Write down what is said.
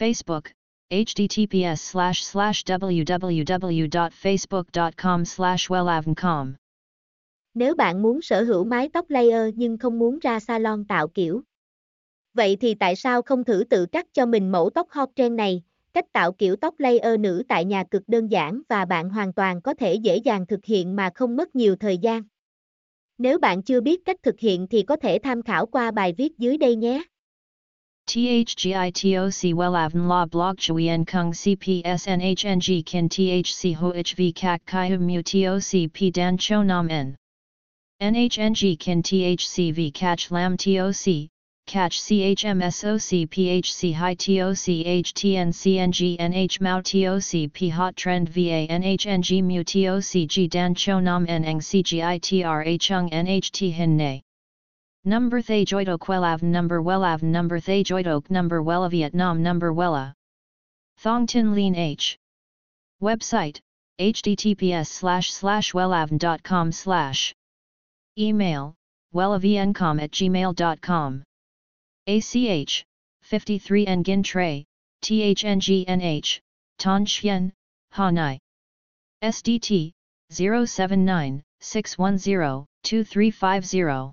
Facebook, https slash slash www.facebook.com slash wellavncom. Nếu bạn muốn sở hữu mái tóc layer nhưng không muốn ra salon tạo kiểu. Vậy thì tại sao không thử tự cắt cho mình mẫu tóc hot trend này? Cách tạo kiểu tóc layer nữ tại nhà cực đơn giản và bạn hoàn toàn có thể dễ dàng thực hiện mà không mất nhiều thời gian. Nếu bạn chưa biết cách thực hiện thì có thể tham khảo qua bài viết dưới đây nhé. THGITOC Wellavn La Blog Chuyen Kung CPSNHNG Kin THC HOHV Kak Kai Mu TOC P Dan Cho Nam N NHNG Kin THCV Catch Lam TOC Catch CHMSOC PHC High TOC HTN CNG NH TOC P Hot Trend VA NHNG Mu TOC G Dan Cho Nam N CGITRA Chung NHT Hin Ne Number Thay Joidok Wellav Number Wellav Number Thay Joidok Number Wella Vietnam Number Wella Thong Tin Lean H. Website https slash slash wellavn.com slash. Email wellavncom at gmail.com ACH 53 Nguyen Tray THNGNH Ton Chien Hanai. SDT 079 610 2350